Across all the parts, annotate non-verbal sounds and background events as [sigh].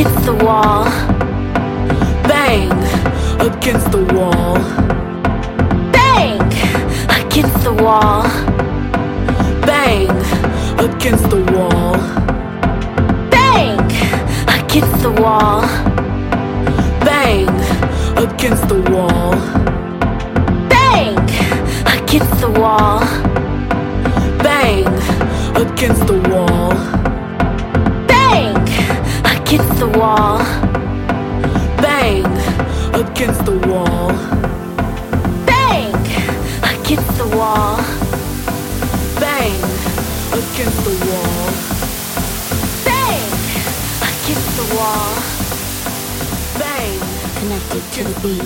against the wall. Bang against the wall. Bang against the wall. Bang against the wall. Bang against the wall. Bang against the wall. Bang against the wall. Bang against the wall. Against the wall. Bang against the wall. Bang against the wall. Bang against the wall. Bang against the wall. Bang Connected to the beat.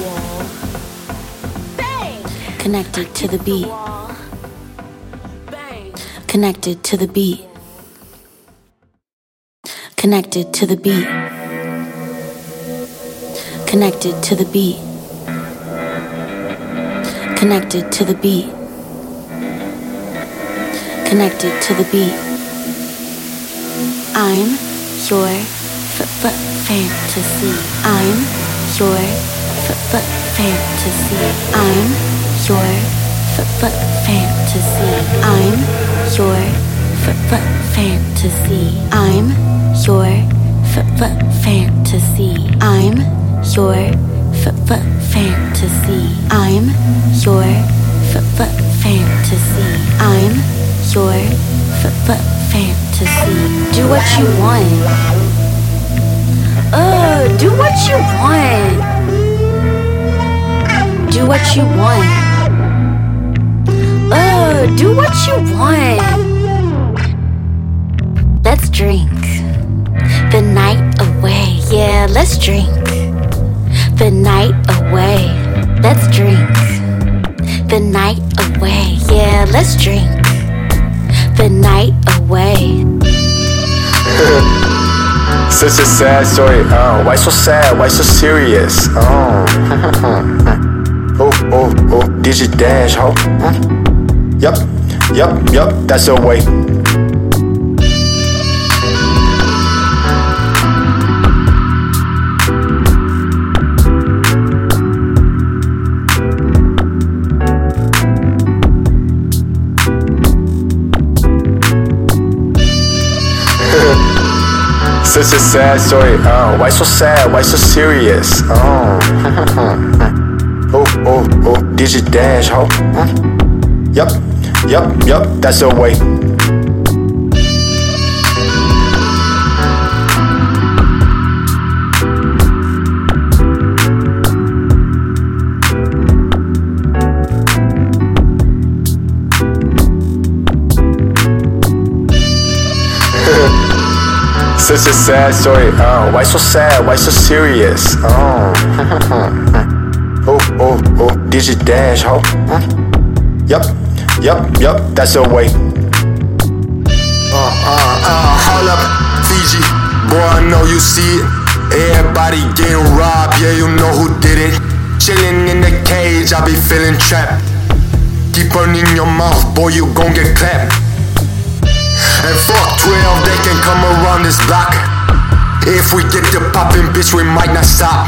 Bang Connected to the beat. Bang Connected to the beat. Connected to the beat. Connected to the beat. Connected to the beat. Connected to the beat. I'm your f- f- fantasy. I'm your f- f- fantasy. I'm your f- f- fantasy. I'm your f- f- fantasy. I'm your fantasy. I'm your fantasy. I'm your fantasy. I'm your fantasy. Do what you want. Uh, do what you want. Do what you want. Uh, do what you want. Let's drink. Yeah, let's drink the night away. Let's drink the night away. Yeah, let's drink the night away. [laughs] Such a sad story. Oh, why so sad? Why so serious? Oh, [laughs] oh, oh, oh. Did you dash, ho? Huh? Yup, yup, yup. That's your way. Such a sad story. Uh, why so sad? Why so serious? Oh, [laughs] oh, oh, oh. Did you dash, ho? Huh? Yup, yup, yup. That's your way. Such a sad story. Uh, why so sad? Why so serious? Oh, [laughs] oh, oh, oh. Did you dash, ho? Huh? Yup, yup, yup. That's your way. Uh, uh, uh, hold up, Fiji. Boy, I know you see it. Everybody getting robbed, yeah, you know who did it. Chilling in the cage, I be feeling trapped. Keep running your mouth, boy, you gon' get clapped. Can come around this block. If we get to poppin', bitch, we might not stop.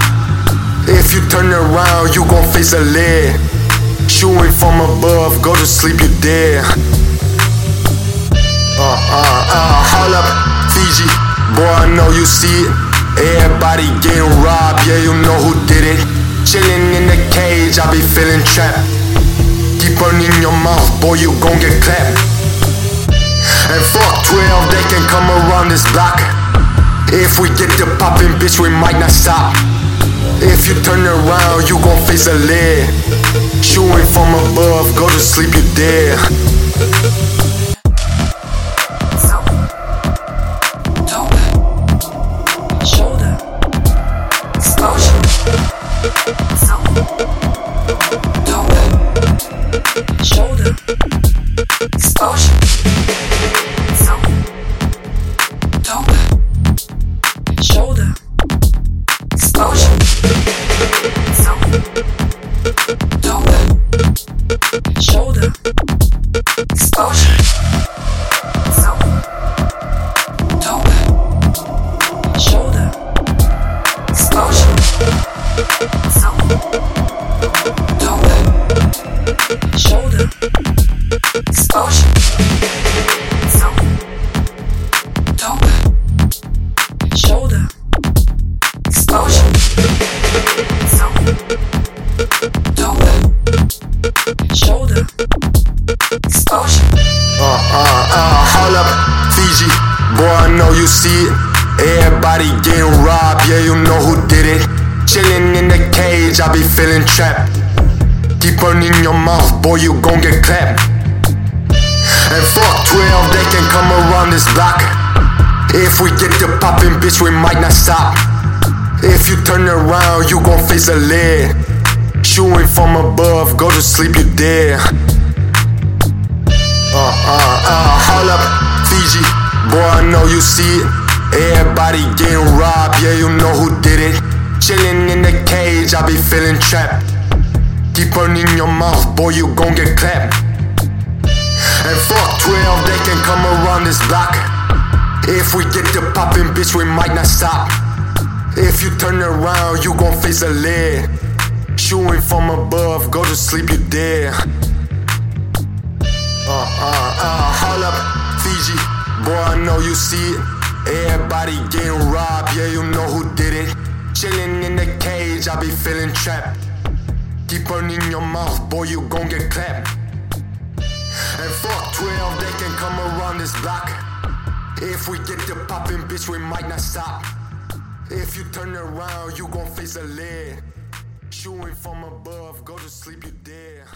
If you turn around, you gon' face a lead. Shooting from above, go to sleep, you dead. Uh, uh, uh, hold up, Fiji. Boy, I know you see it. Everybody getting robbed, yeah, you know who did it. Chilling in the cage, I be feeling trapped. Keep running your mouth, boy, you gon' get clapped. And fuck 12, they can come around this block. If we get to poppin', bitch, we might not stop. If you turn around, you gon' face a lead. Shooting from above, go to sleep, you dead. Everybody getting robbed, yeah, you know who did it. Chilling in the cage, I be feeling trapped. Keep running your mouth, boy, you gon' get clapped. And fuck 12, they can come around this block. If we get the poppin', bitch, we might not stop. If you turn around, you gon' face a lid. Shooting from above, go to sleep, you dead. Uh, uh, uh, hold up, Fiji. Boy, I know you see it. Everybody getting robbed, yeah, you know who did it. Chilling in the cage, I be feeling trapped. Keep running your mouth, boy, you gon' get clapped. And fuck 12, they can come around this block. If we get the poppin', bitch, we might not stop. If you turn around, you gon' face a lid. Shooting from above, go to sleep, you dead. Uh, uh, uh, hold up, Fiji. Boy, I know you see it. Everybody getting robbed, yeah, you know who did it. Chilling in the cage, I be feeling trapped. Keep running your mouth, boy, you gon' get clapped. And fuck 12, they can come around this block. If we get the poppin', bitch, we might not stop. If you turn around, you gon' face a lid. Shooting from above, go to sleep, you dead.